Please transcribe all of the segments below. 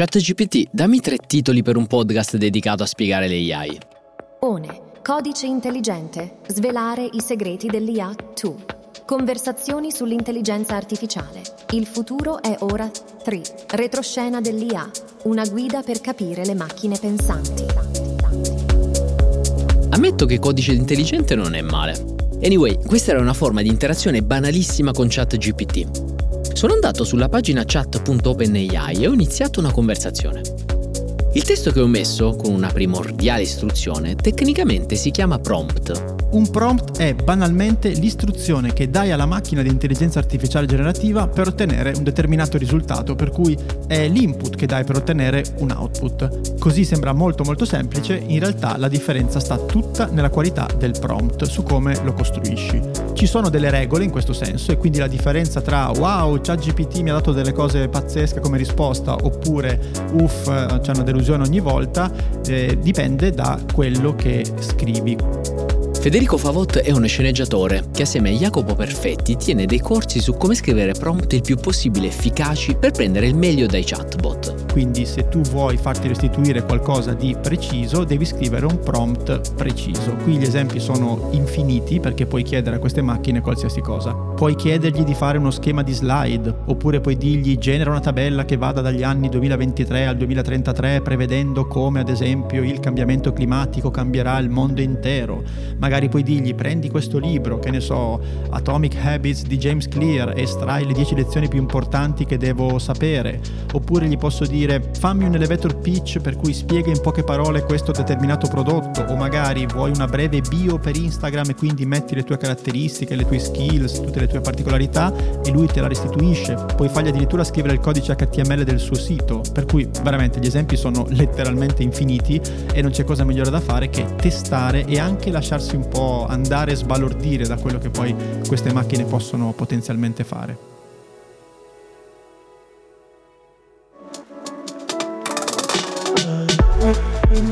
ChatGPT, dammi tre titoli per un podcast dedicato a spiegare le AI. ONE. Codice intelligente. Svelare i segreti dell'IA 2. Conversazioni sull'intelligenza artificiale. Il futuro è ora 3. Retroscena dell'IA. Una guida per capire le macchine pensanti. Ammetto che codice intelligente non è male. Anyway, questa era una forma di interazione banalissima con ChatGPT. Sono andato sulla pagina chat.openai e ho iniziato una conversazione. Il testo che ho messo, con una primordiale istruzione, tecnicamente si chiama prompt un prompt è banalmente l'istruzione che dai alla macchina di intelligenza artificiale generativa per ottenere un determinato risultato, per cui è l'input che dai per ottenere un output. Così sembra molto molto semplice, in realtà la differenza sta tutta nella qualità del prompt, su come lo costruisci. Ci sono delle regole in questo senso e quindi la differenza tra wow, ChatGPT mi ha dato delle cose pazzesche come risposta oppure uff, c'è una delusione ogni volta, eh, dipende da quello che scrivi. Federico Favot è uno sceneggiatore che assieme a Jacopo Perfetti tiene dei corsi su come scrivere prompt il più possibile efficaci per prendere il meglio dai chatbot. Quindi se tu vuoi farti restituire qualcosa di preciso, devi scrivere un prompt preciso. Qui gli esempi sono infiniti perché puoi chiedere a queste macchine qualsiasi cosa. Puoi chiedergli di fare uno schema di slide, oppure puoi dirgli genera una tabella che vada dagli anni 2023 al 2033 prevedendo come ad esempio il cambiamento climatico cambierà il mondo intero. Ma magari puoi dirgli prendi questo libro, che ne so, Atomic Habits di James Clear estrai le 10 lezioni più importanti che devo sapere, oppure gli posso dire fammi un elevator pitch per cui spiega in poche parole questo determinato prodotto, o magari vuoi una breve bio per Instagram e quindi metti le tue caratteristiche, le tue skills, tutte le tue particolarità e lui te la restituisce. Puoi fargli addirittura scrivere il codice HTML del suo sito, per cui veramente gli esempi sono letteralmente infiniti e non c'è cosa migliore da fare che testare e anche lasciarsi un po' andare a sbalordire da quello che poi queste macchine possono potenzialmente fare.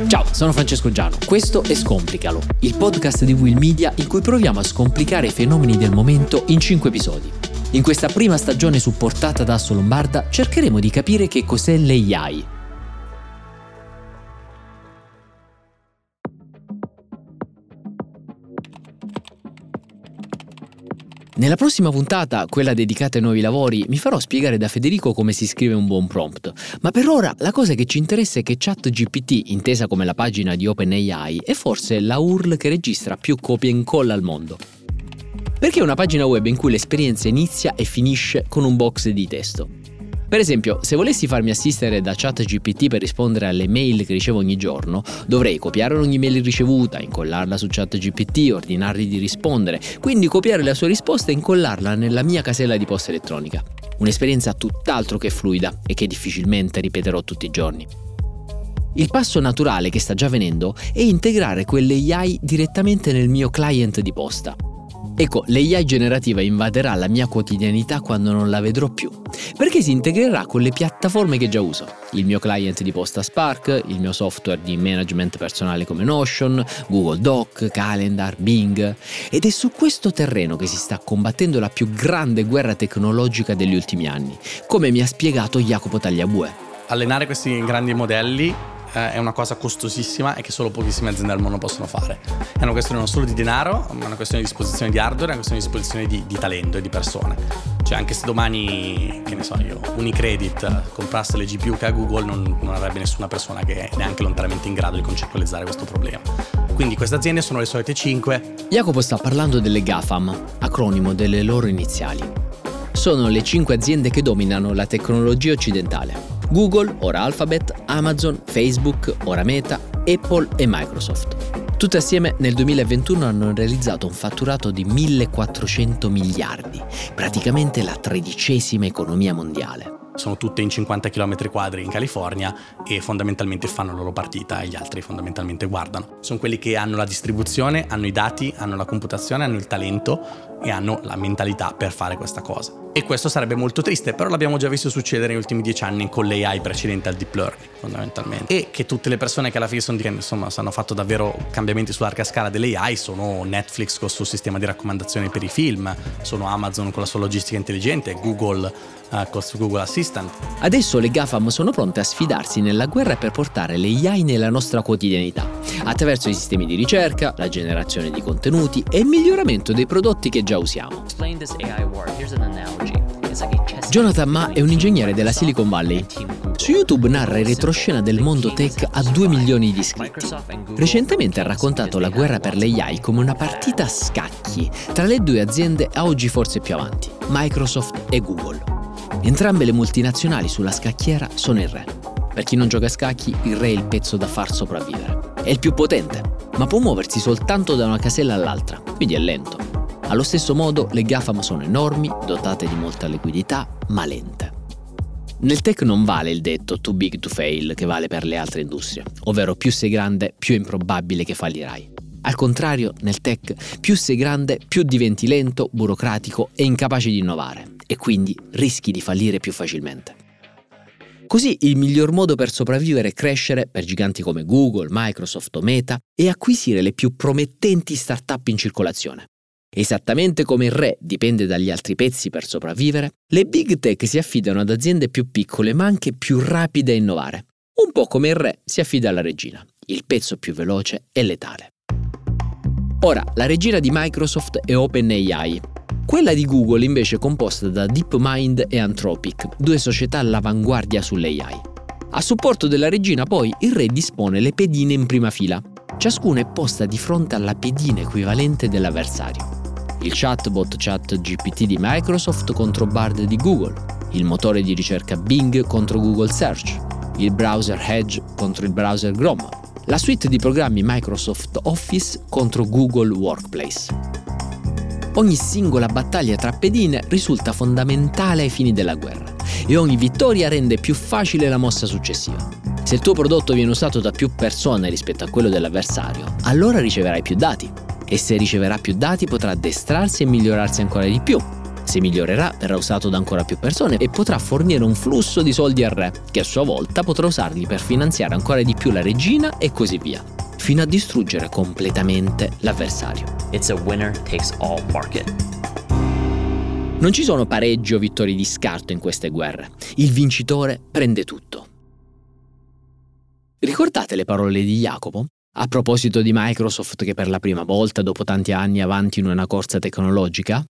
Ciao, sono Francesco Giano. Questo è Scomplicalo, il podcast di Will Media in cui proviamo a scomplicare i fenomeni del momento in 5 episodi. In questa prima stagione supportata da Asso Lombarda cercheremo di capire che cos'è l'AI, Nella prossima puntata, quella dedicata ai nuovi lavori, mi farò spiegare da Federico come si scrive un buon prompt. Ma per ora la cosa che ci interessa è che ChatGPT, intesa come la pagina di OpenAI, è forse la URL che registra più copie e incolla al mondo. Perché è una pagina web in cui l'esperienza inizia e finisce con un box di testo. Per esempio, se volessi farmi assistere da ChatGPT per rispondere alle mail che ricevo ogni giorno, dovrei copiare ogni mail ricevuta, incollarla su ChatGPT, ordinargli di rispondere, quindi copiare la sua risposta e incollarla nella mia casella di posta elettronica. Un'esperienza tutt'altro che fluida e che difficilmente ripeterò tutti i giorni. Il passo naturale che sta già avvenendo è integrare quelle AI direttamente nel mio client di posta. Ecco, l'AI generativa invaderà la mia quotidianità quando non la vedrò più, perché si integrerà con le piattaforme che già uso. Il mio client di posta Spark, il mio software di management personale come Notion, Google Doc, Calendar, Bing. Ed è su questo terreno che si sta combattendo la più grande guerra tecnologica degli ultimi anni, come mi ha spiegato Jacopo Tagliabue. Allenare questi grandi modelli eh, è una cosa costosissima e che solo pochissime aziende al mondo possono fare. È una questione non solo di denaro, ma è una questione di disposizione di hardware, è una questione di disposizione di, di talento e di persone. Cioè anche se domani, che ne so io, Unicredit comprasse le GPU che ha Google non, non avrebbe nessuna persona che è neanche lontanamente in grado di concettualizzare questo problema. Quindi queste aziende sono le solite 5. Jacopo sta parlando delle GAFAM, acronimo delle loro iniziali. Sono le 5 aziende che dominano la tecnologia occidentale Google, ora Alphabet, Amazon, Facebook, ora Meta, Apple e Microsoft. Tutte assieme nel 2021 hanno realizzato un fatturato di 1400 miliardi, praticamente la tredicesima economia mondiale sono tutte in 50 km quadri in California e fondamentalmente fanno la loro partita e gli altri fondamentalmente guardano. Sono quelli che hanno la distribuzione, hanno i dati, hanno la computazione, hanno il talento e hanno la mentalità per fare questa cosa. E questo sarebbe molto triste, però l'abbiamo già visto succedere negli ultimi dieci anni con l'AI precedente al deep learning, fondamentalmente. E che tutte le persone che alla fine sono, insomma, hanno fatto davvero cambiamenti su larga scala dell'AI sono Netflix con il suo sistema di raccomandazioni per i film, sono Amazon con la sua logistica intelligente, Google uh, con il suo Google Assistant Assistant. Adesso le GAFAM sono pronte a sfidarsi nella guerra per portare le AI nella nostra quotidianità, attraverso i sistemi di ricerca, la generazione di contenuti e il miglioramento dei prodotti che già usiamo. Jonathan Ma è un ingegnere della Silicon Valley. Su YouTube narra il retroscena del mondo tech a 2 milioni di iscritti. Recentemente ha raccontato la guerra per le AI come una partita a scacchi tra le due aziende a oggi forse più avanti, Microsoft e Google. Entrambe le multinazionali sulla scacchiera sono il re. Per chi non gioca a scacchi, il re è il pezzo da far sopravvivere. È il più potente, ma può muoversi soltanto da una casella all'altra, quindi è lento. Allo stesso modo, le GAFAM sono enormi, dotate di molta liquidità, ma lente. Nel tech non vale il detto too big to fail che vale per le altre industrie, ovvero più sei grande, più è improbabile che fallirai. Al contrario, nel tech, più sei grande, più diventi lento, burocratico e incapace di innovare, e quindi rischi di fallire più facilmente. Così il miglior modo per sopravvivere e crescere per giganti come Google, Microsoft o Meta è acquisire le più promettenti start-up in circolazione. Esattamente come il re dipende dagli altri pezzi per sopravvivere, le big tech si affidano ad aziende più piccole ma anche più rapide a innovare. Un po' come il re si affida alla regina, il pezzo più veloce e letale. Ora, la regina di Microsoft è OpenAI. Quella di Google invece è composta da DeepMind e Anthropic, due società all'avanguardia sull'AI. A supporto della regina poi il re dispone le pedine in prima fila. Ciascuna è posta di fronte alla pedina equivalente dell'avversario il chatbot ChatGPT di Microsoft contro Bard di Google, il motore di ricerca Bing contro Google Search, il browser Edge contro il browser Chrome, la suite di programmi Microsoft Office contro Google Workplace. Ogni singola battaglia tra pedine risulta fondamentale ai fini della guerra e ogni vittoria rende più facile la mossa successiva. Se il tuo prodotto viene usato da più persone rispetto a quello dell'avversario, allora riceverai più dati e se riceverà più dati potrà addestrarsi e migliorarsi ancora di più. Se migliorerà verrà usato da ancora più persone e potrà fornire un flusso di soldi al re, che a sua volta potrà usarli per finanziare ancora di più la regina e così via, fino a distruggere completamente l'avversario. It's a winner takes all market. Non ci sono pareggi o vittorie di scarto in queste guerre. Il vincitore prende tutto. Ricordate le parole di Jacopo? A proposito di Microsoft che per la prima volta dopo tanti anni avanti in una corsa tecnologica,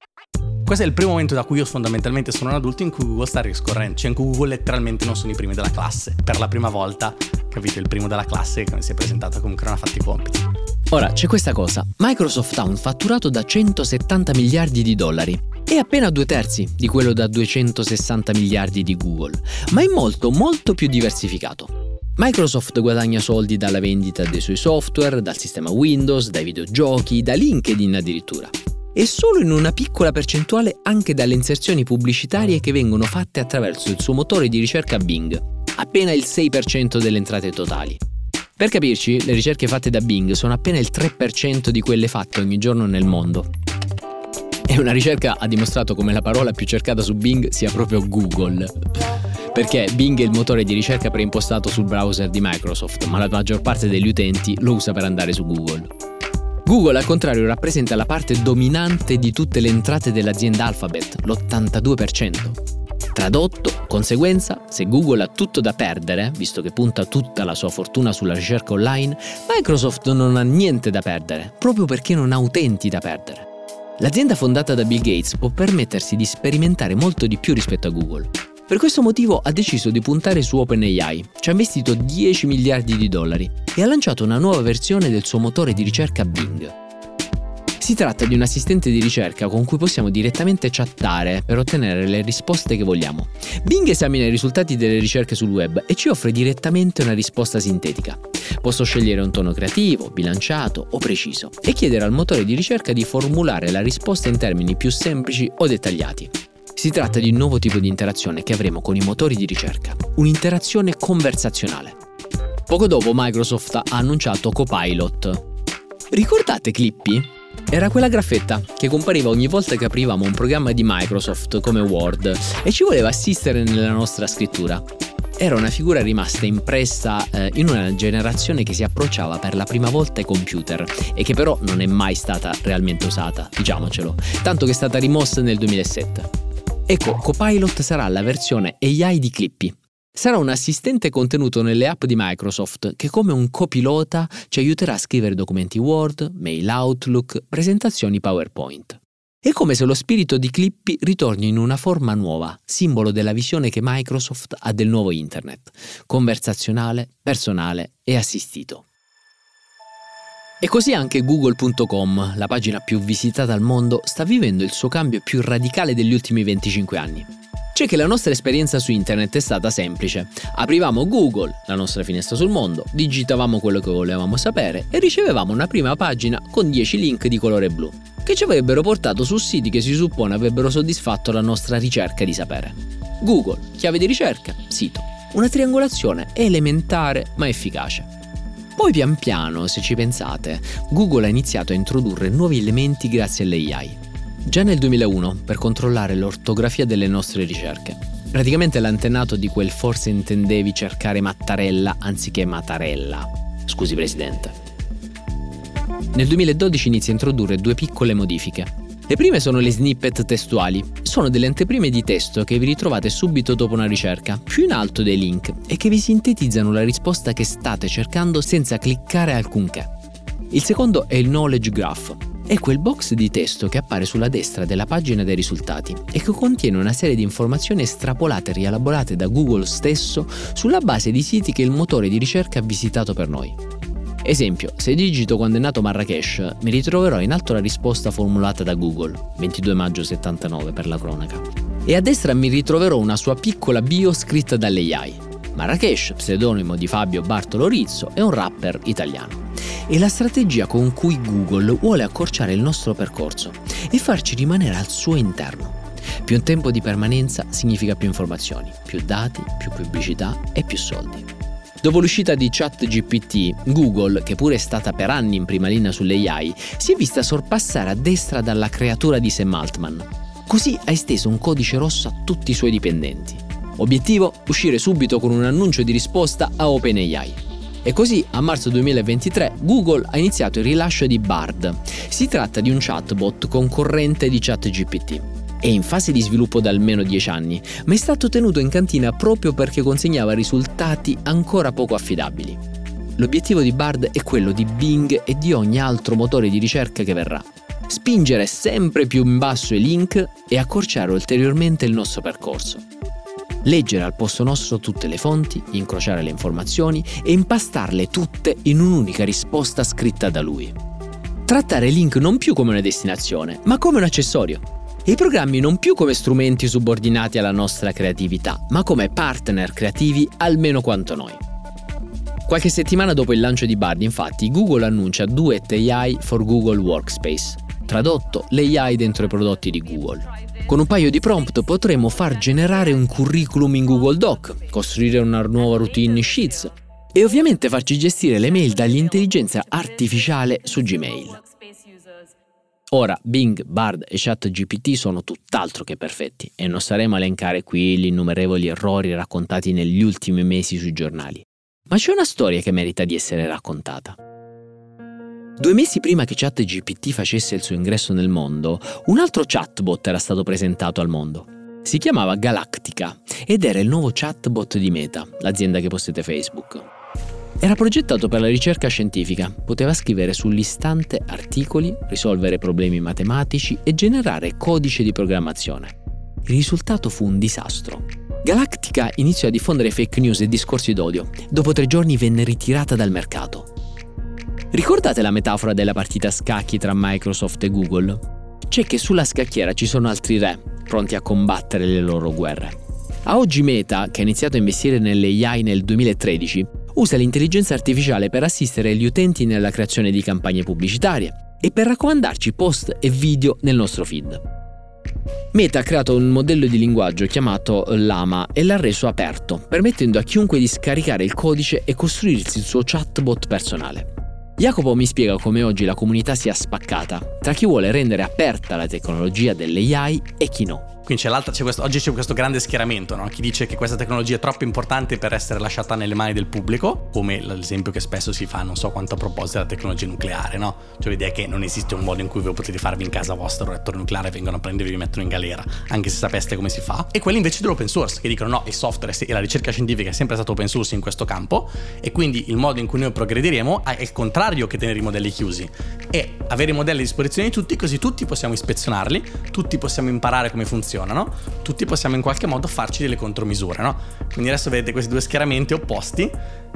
questo è il primo momento da cui io fondamentalmente sono un adulto in cui Google sta riscorrendo, cioè in cui Google letteralmente non sono i primi della classe. Per la prima volta, capite, il primo della classe che si è presentato comunque non ha fatto i compiti. Ora c'è questa cosa, Microsoft ha un fatturato da 170 miliardi di dollari è appena due terzi di quello da 260 miliardi di Google, ma è molto molto più diversificato. Microsoft guadagna soldi dalla vendita dei suoi software, dal sistema Windows, dai videogiochi, da LinkedIn addirittura. E solo in una piccola percentuale anche dalle inserzioni pubblicitarie che vengono fatte attraverso il suo motore di ricerca Bing, appena il 6% delle entrate totali. Per capirci, le ricerche fatte da Bing sono appena il 3% di quelle fatte ogni giorno nel mondo. E una ricerca ha dimostrato come la parola più cercata su Bing sia proprio Google perché Bing è il motore di ricerca preimpostato sul browser di Microsoft, ma la maggior parte degli utenti lo usa per andare su Google. Google al contrario rappresenta la parte dominante di tutte le entrate dell'azienda Alphabet, l'82%. Tradotto, conseguenza, se Google ha tutto da perdere, visto che punta tutta la sua fortuna sulla ricerca online, Microsoft non ha niente da perdere, proprio perché non ha utenti da perdere. L'azienda fondata da Bill Gates può permettersi di sperimentare molto di più rispetto a Google. Per questo motivo ha deciso di puntare su OpenAI, ci ha investito 10 miliardi di dollari e ha lanciato una nuova versione del suo motore di ricerca Bing. Si tratta di un assistente di ricerca con cui possiamo direttamente chattare per ottenere le risposte che vogliamo. Bing esamina i risultati delle ricerche sul web e ci offre direttamente una risposta sintetica. Posso scegliere un tono creativo, bilanciato o preciso e chiedere al motore di ricerca di formulare la risposta in termini più semplici o dettagliati. Si tratta di un nuovo tipo di interazione che avremo con i motori di ricerca, un'interazione conversazionale. Poco dopo Microsoft ha annunciato Copilot. Ricordate Clippy? Era quella graffetta che compariva ogni volta che aprivamo un programma di Microsoft come Word e ci voleva assistere nella nostra scrittura. Era una figura rimasta impressa eh, in una generazione che si approcciava per la prima volta ai computer e che però non è mai stata realmente usata, diciamocelo, tanto che è stata rimossa nel 2007. Ecco, Copilot sarà la versione AI di Clippy. Sarà un assistente contenuto nelle app di Microsoft che come un copilota ci aiuterà a scrivere documenti Word, mail Outlook, presentazioni PowerPoint. È come se lo spirito di Clippy ritorni in una forma nuova, simbolo della visione che Microsoft ha del nuovo Internet, conversazionale, personale e assistito. E così anche google.com, la pagina più visitata al mondo, sta vivendo il suo cambio più radicale degli ultimi 25 anni. C'è che la nostra esperienza su internet è stata semplice. Aprivamo Google, la nostra finestra sul mondo, digitavamo quello che volevamo sapere e ricevevamo una prima pagina con 10 link di colore blu, che ci avrebbero portato su siti che si suppone avrebbero soddisfatto la nostra ricerca di sapere. Google, chiave di ricerca, sito. Una triangolazione elementare ma efficace. Poi pian piano, se ci pensate, Google ha iniziato a introdurre nuovi elementi grazie all'AI. Già nel 2001, per controllare l'ortografia delle nostre ricerche. Praticamente l'antenato di quel forse intendevi cercare Mattarella anziché Mattarella. Scusi Presidente. Nel 2012 inizia a introdurre due piccole modifiche. Le prime sono le snippet testuali. Sono delle anteprime di testo che vi ritrovate subito dopo una ricerca, più in alto dei link, e che vi sintetizzano la risposta che state cercando senza cliccare alcunché. Il secondo è il Knowledge Graph. È quel box di testo che appare sulla destra della pagina dei risultati e che contiene una serie di informazioni estrapolate e rielaborate da Google stesso sulla base di siti che il motore di ricerca ha visitato per noi. Esempio, se digito quando è nato Marrakesh, mi ritroverò in alto la risposta formulata da Google, 22 maggio 79 per la cronaca. E a destra mi ritroverò una sua piccola bio scritta dall'AI. Marrakesh, pseudonimo di Fabio Bartolo Rizzo, è un rapper italiano. È la strategia con cui Google vuole accorciare il nostro percorso e farci rimanere al suo interno. Più tempo di permanenza significa più informazioni, più dati, più pubblicità e più soldi. Dopo l'uscita di ChatGPT, Google, che pure è stata per anni in prima linea sulle AI, si è vista sorpassare a destra dalla creatura di Sam Altman. Così ha esteso un codice rosso a tutti i suoi dipendenti. Obiettivo? Uscire subito con un annuncio di risposta a OpenAI. E così, a marzo 2023, Google ha iniziato il rilascio di Bard. Si tratta di un chatbot concorrente di ChatGPT. È in fase di sviluppo da almeno 10 anni, ma è stato tenuto in cantina proprio perché consegnava risultati ancora poco affidabili. L'obiettivo di Bard è quello di Bing e di ogni altro motore di ricerca che verrà. Spingere sempre più in basso i link e accorciare ulteriormente il nostro percorso. Leggere al posto nostro tutte le fonti, incrociare le informazioni e impastarle tutte in un'unica risposta scritta da lui. Trattare link non più come una destinazione, ma come un accessorio i programmi non più come strumenti subordinati alla nostra creatività, ma come partner creativi almeno quanto noi. Qualche settimana dopo il lancio di Bard, infatti, Google annuncia Duet AI for Google Workspace, tradotto l'AI dentro i prodotti di Google. Con un paio di prompt potremo far generare un curriculum in Google Doc, costruire una nuova routine in Sheets e ovviamente farci gestire le mail dall'intelligenza artificiale su Gmail. Ora, Bing, Bard e ChatGPT sono tutt'altro che perfetti e non saremo a elencare qui gli innumerevoli errori raccontati negli ultimi mesi sui giornali. Ma c'è una storia che merita di essere raccontata. Due mesi prima che ChatGPT facesse il suo ingresso nel mondo, un altro chatbot era stato presentato al mondo. Si chiamava Galactica ed era il nuovo chatbot di Meta, l'azienda che possede Facebook. Era progettato per la ricerca scientifica, poteva scrivere sull'istante articoli, risolvere problemi matematici e generare codice di programmazione. Il risultato fu un disastro. Galactica iniziò a diffondere fake news e discorsi d'odio. Dopo tre giorni venne ritirata dal mercato. Ricordate la metafora della partita a scacchi tra Microsoft e Google? C'è che sulla scacchiera ci sono altri re, pronti a combattere le loro guerre. A oggi Meta, che ha iniziato a investire nelle AI nel 2013, usa l'intelligenza artificiale per assistere gli utenti nella creazione di campagne pubblicitarie e per raccomandarci post e video nel nostro feed. Meta ha creato un modello di linguaggio chiamato Lama e l'ha reso aperto, permettendo a chiunque di scaricare il codice e costruirsi il suo chatbot personale. Jacopo mi spiega come oggi la comunità sia spaccata tra chi vuole rendere aperta la tecnologia delle AI e chi no. Quindi c'è c'è questo, oggi c'è questo grande schieramento, no? chi dice che questa tecnologia è troppo importante per essere lasciata nelle mani del pubblico, come l'esempio che spesso si fa, non so quanto a proposito della tecnologia nucleare, no? Cioè l'idea che non esiste un modo in cui voi potete farvi in casa vostra un reattore nucleare, vengono a prendervi e vi mettono in galera, anche se sapeste come si fa. E quelli invece dell'open source, che dicono no, il software e la ricerca scientifica è sempre stato open source in questo campo, e quindi il modo in cui noi progrediremo è il contrario che tenere i modelli chiusi, è avere i modelli a disposizione di tutti, così tutti possiamo ispezionarli, tutti possiamo imparare come funzionano, tutti possiamo in qualche modo farci delle contromisure, no? Quindi adesso vedete questi due schieramenti opposti,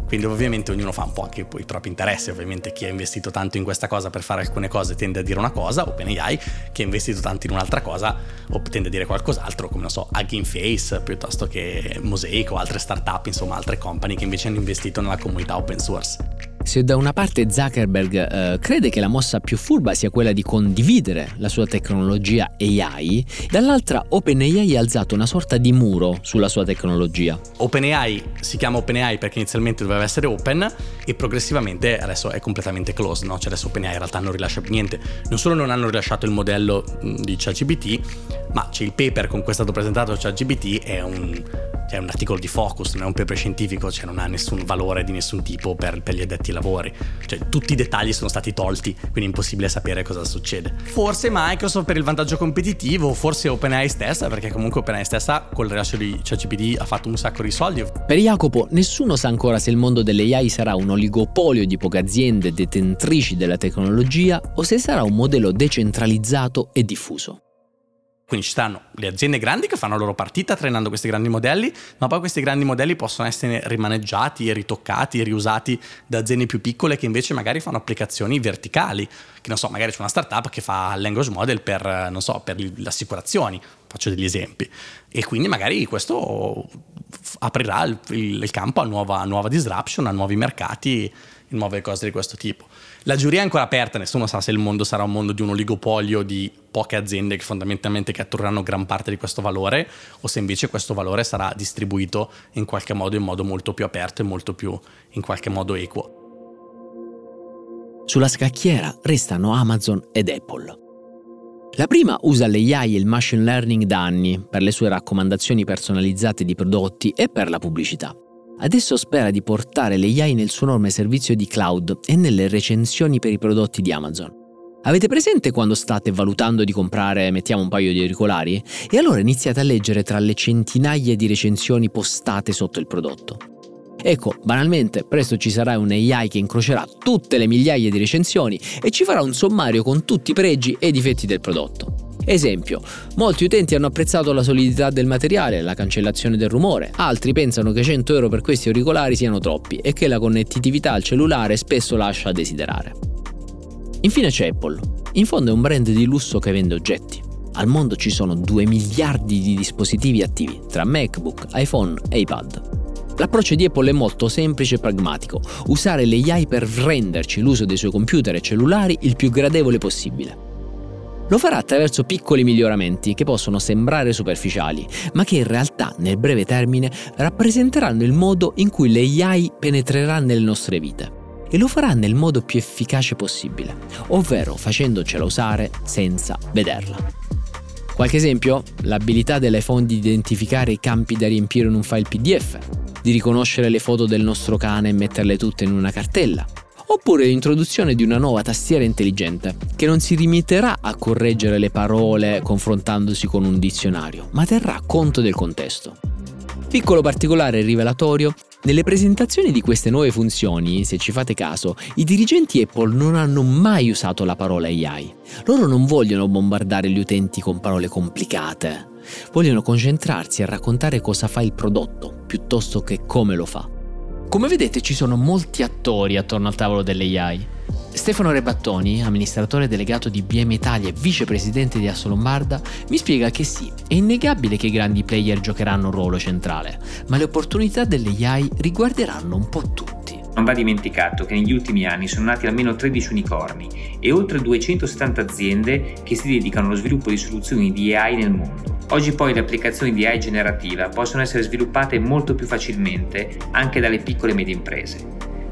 quindi ovviamente ognuno fa un po' anche i propri interessi, ovviamente chi ha investito tanto in questa cosa per fare alcune cose tende a dire una cosa, OpenAI, chi ha investito tanto in un'altra cosa tende a dire qualcos'altro, come non so, Hugging Face, piuttosto che Mosaic o altre startup, insomma altre company che invece hanno investito nella comunità open source. Se da una parte Zuckerberg eh, crede che la mossa più furba sia quella di condividere la sua tecnologia AI, dall'altra OpenAI ha alzato una sorta di muro sulla sua tecnologia. OpenAI si chiama OpenAI perché inizialmente doveva essere open e progressivamente adesso è completamente closed, no? Cioè adesso OpenAI in realtà non rilascia più niente. Non solo non hanno rilasciato il modello di ChatGPT, ma c'è il paper con cui è stato presentato ChatGPT è un è un articolo di focus, non è un paper scientifico, cioè non ha nessun valore di nessun tipo per, per, gli addetti ai lavori. Cioè tutti i dettagli sono stati tolti, quindi è impossibile sapere cosa succede. Forse Microsoft per il vantaggio competitivo, forse OpenAI stessa, perché comunque OpenAI stessa col rilascio di ChatGPT ha fatto un sacco di soldi. Per Jacopo, nessuno sa ancora se il mondo delle AI sarà un oligopolio di poche aziende detentrici della tecnologia o se sarà un modello decentralizzato e diffuso. Quindi ci stanno le aziende grandi che fanno la loro partita trainando questi grandi modelli, ma poi questi grandi modelli possono essere rimaneggiati, ritoccati, riusati da aziende più piccole che invece magari fanno applicazioni verticali. Che non so, magari c'è una startup che fa language model per, non so, per le assicurazioni, faccio degli esempi. E quindi magari questo aprirà il, il, campo a nuova, nuova disruption, a nuovi mercati, nuove cose di questo tipo. La giuria è ancora aperta, nessuno sa se il mondo sarà un mondo di un oligopolio di poche aziende che fondamentalmente cattureranno gran parte di questo valore o se invece questo valore sarà distribuito in qualche modo in modo molto più aperto e molto più in qualche modo equo. Sulla scacchiera restano Amazon ed Apple. La prima usa l'AI e il machine learning da anni per le sue raccomandazioni personalizzate di prodotti e per la pubblicità. Adesso spera di portare l'AI nel suo enorme servizio di cloud e nelle recensioni per i prodotti di Amazon. Avete presente quando state valutando di comprare, mettiamo un paio di auricolari? E allora iniziate a leggere tra le centinaia di recensioni postate sotto il prodotto. Ecco, banalmente, presto ci sarà un AI che incrocerà tutte le migliaia di recensioni e ci farà un sommario con tutti i pregi e i difetti del prodotto. Esempio, molti utenti hanno apprezzato la solidità del materiale, la cancellazione del rumore, altri pensano che 100 euro per questi auricolari siano troppi e che la connettività al cellulare spesso lascia a desiderare. Infine c'è Apple. In fondo è un brand di lusso che vende oggetti. Al mondo ci sono 2 miliardi di dispositivi attivi, tra MacBook, iPhone e iPad. L'approccio di Apple è molto semplice e pragmatico, usare l'AI per renderci l'uso dei suoi computer e cellulari il più gradevole possibile. Lo farà attraverso piccoli miglioramenti che possono sembrare superficiali, ma che in realtà nel breve termine rappresenteranno il modo in cui l'AI penetrerà nelle nostre vite. E lo farà nel modo più efficace possibile, ovvero facendocela usare senza vederla. Qualche esempio? L'abilità dell'iPhone di identificare i campi da riempire in un file PDF, di riconoscere le foto del nostro cane e metterle tutte in una cartella, oppure l'introduzione di una nuova tastiera intelligente, che non si limiterà a correggere le parole confrontandosi con un dizionario, ma terrà conto del contesto. Piccolo particolare rivelatorio, nelle presentazioni di queste nuove funzioni, se ci fate caso, i dirigenti Apple non hanno mai usato la parola AI. Loro non vogliono bombardare gli utenti con parole complicate, vogliono concentrarsi a raccontare cosa fa il prodotto, piuttosto che come lo fa. Come vedete ci sono molti attori attorno al tavolo dell'AI. Stefano Rebattoni, amministratore delegato di BM Italia e vicepresidente di Assolombarda, mi spiega che sì, è innegabile che i grandi player giocheranno un ruolo centrale, ma le opportunità dell'AI riguarderanno un po' tutti. Non va dimenticato che negli ultimi anni sono nati almeno 13 unicorni e oltre 270 aziende che si dedicano allo sviluppo di soluzioni di AI nel mondo. Oggi poi le applicazioni di AI generativa possono essere sviluppate molto più facilmente anche dalle piccole e medie imprese.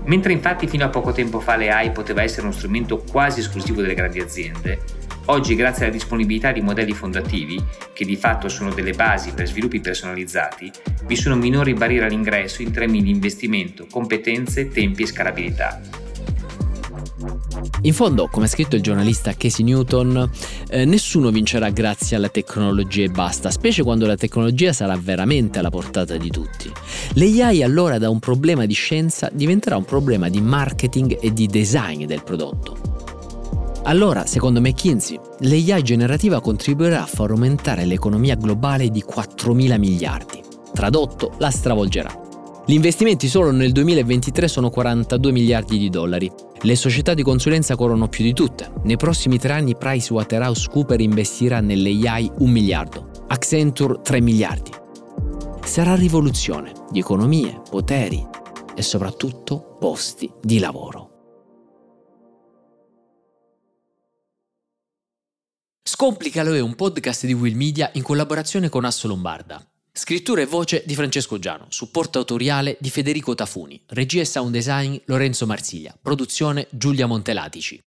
Mentre infatti fino a poco tempo fa l'AI poteva essere uno strumento quasi esclusivo delle grandi aziende, Oggi, grazie alla disponibilità di modelli fondativi, che di fatto sono delle basi per sviluppi personalizzati, vi sono minori barriere all'ingresso in termini di investimento, competenze, tempi e scalabilità. In fondo, come ha scritto il giornalista Casey Newton, eh, nessuno vincerà grazie alla tecnologia e basta, specie quando la tecnologia sarà veramente alla portata di tutti. L'AI allora da un problema di scienza diventerà un problema di marketing e di design del prodotto. Allora, secondo McKinsey, l'AI generativa contribuirà a far aumentare l'economia globale di 4 mila miliardi. Tradotto, la stravolgerà. Gli investimenti solo nel 2023 sono 42 miliardi di dollari. Le società di consulenza corrono più di tutte. Nei prossimi tre anni PricewaterhouseCooper investirà nell'AI un miliardo, Accenture 3 miliardi. Sarà rivoluzione di economie, poteri e soprattutto posti di lavoro. Scomplicalo è un podcast di Will Media in collaborazione con Asso Lombarda. Scrittura e voce di Francesco Giano, supporto autoriale di Federico Tafuni, regia e sound design Lorenzo Marsiglia, produzione Giulia Montelatici.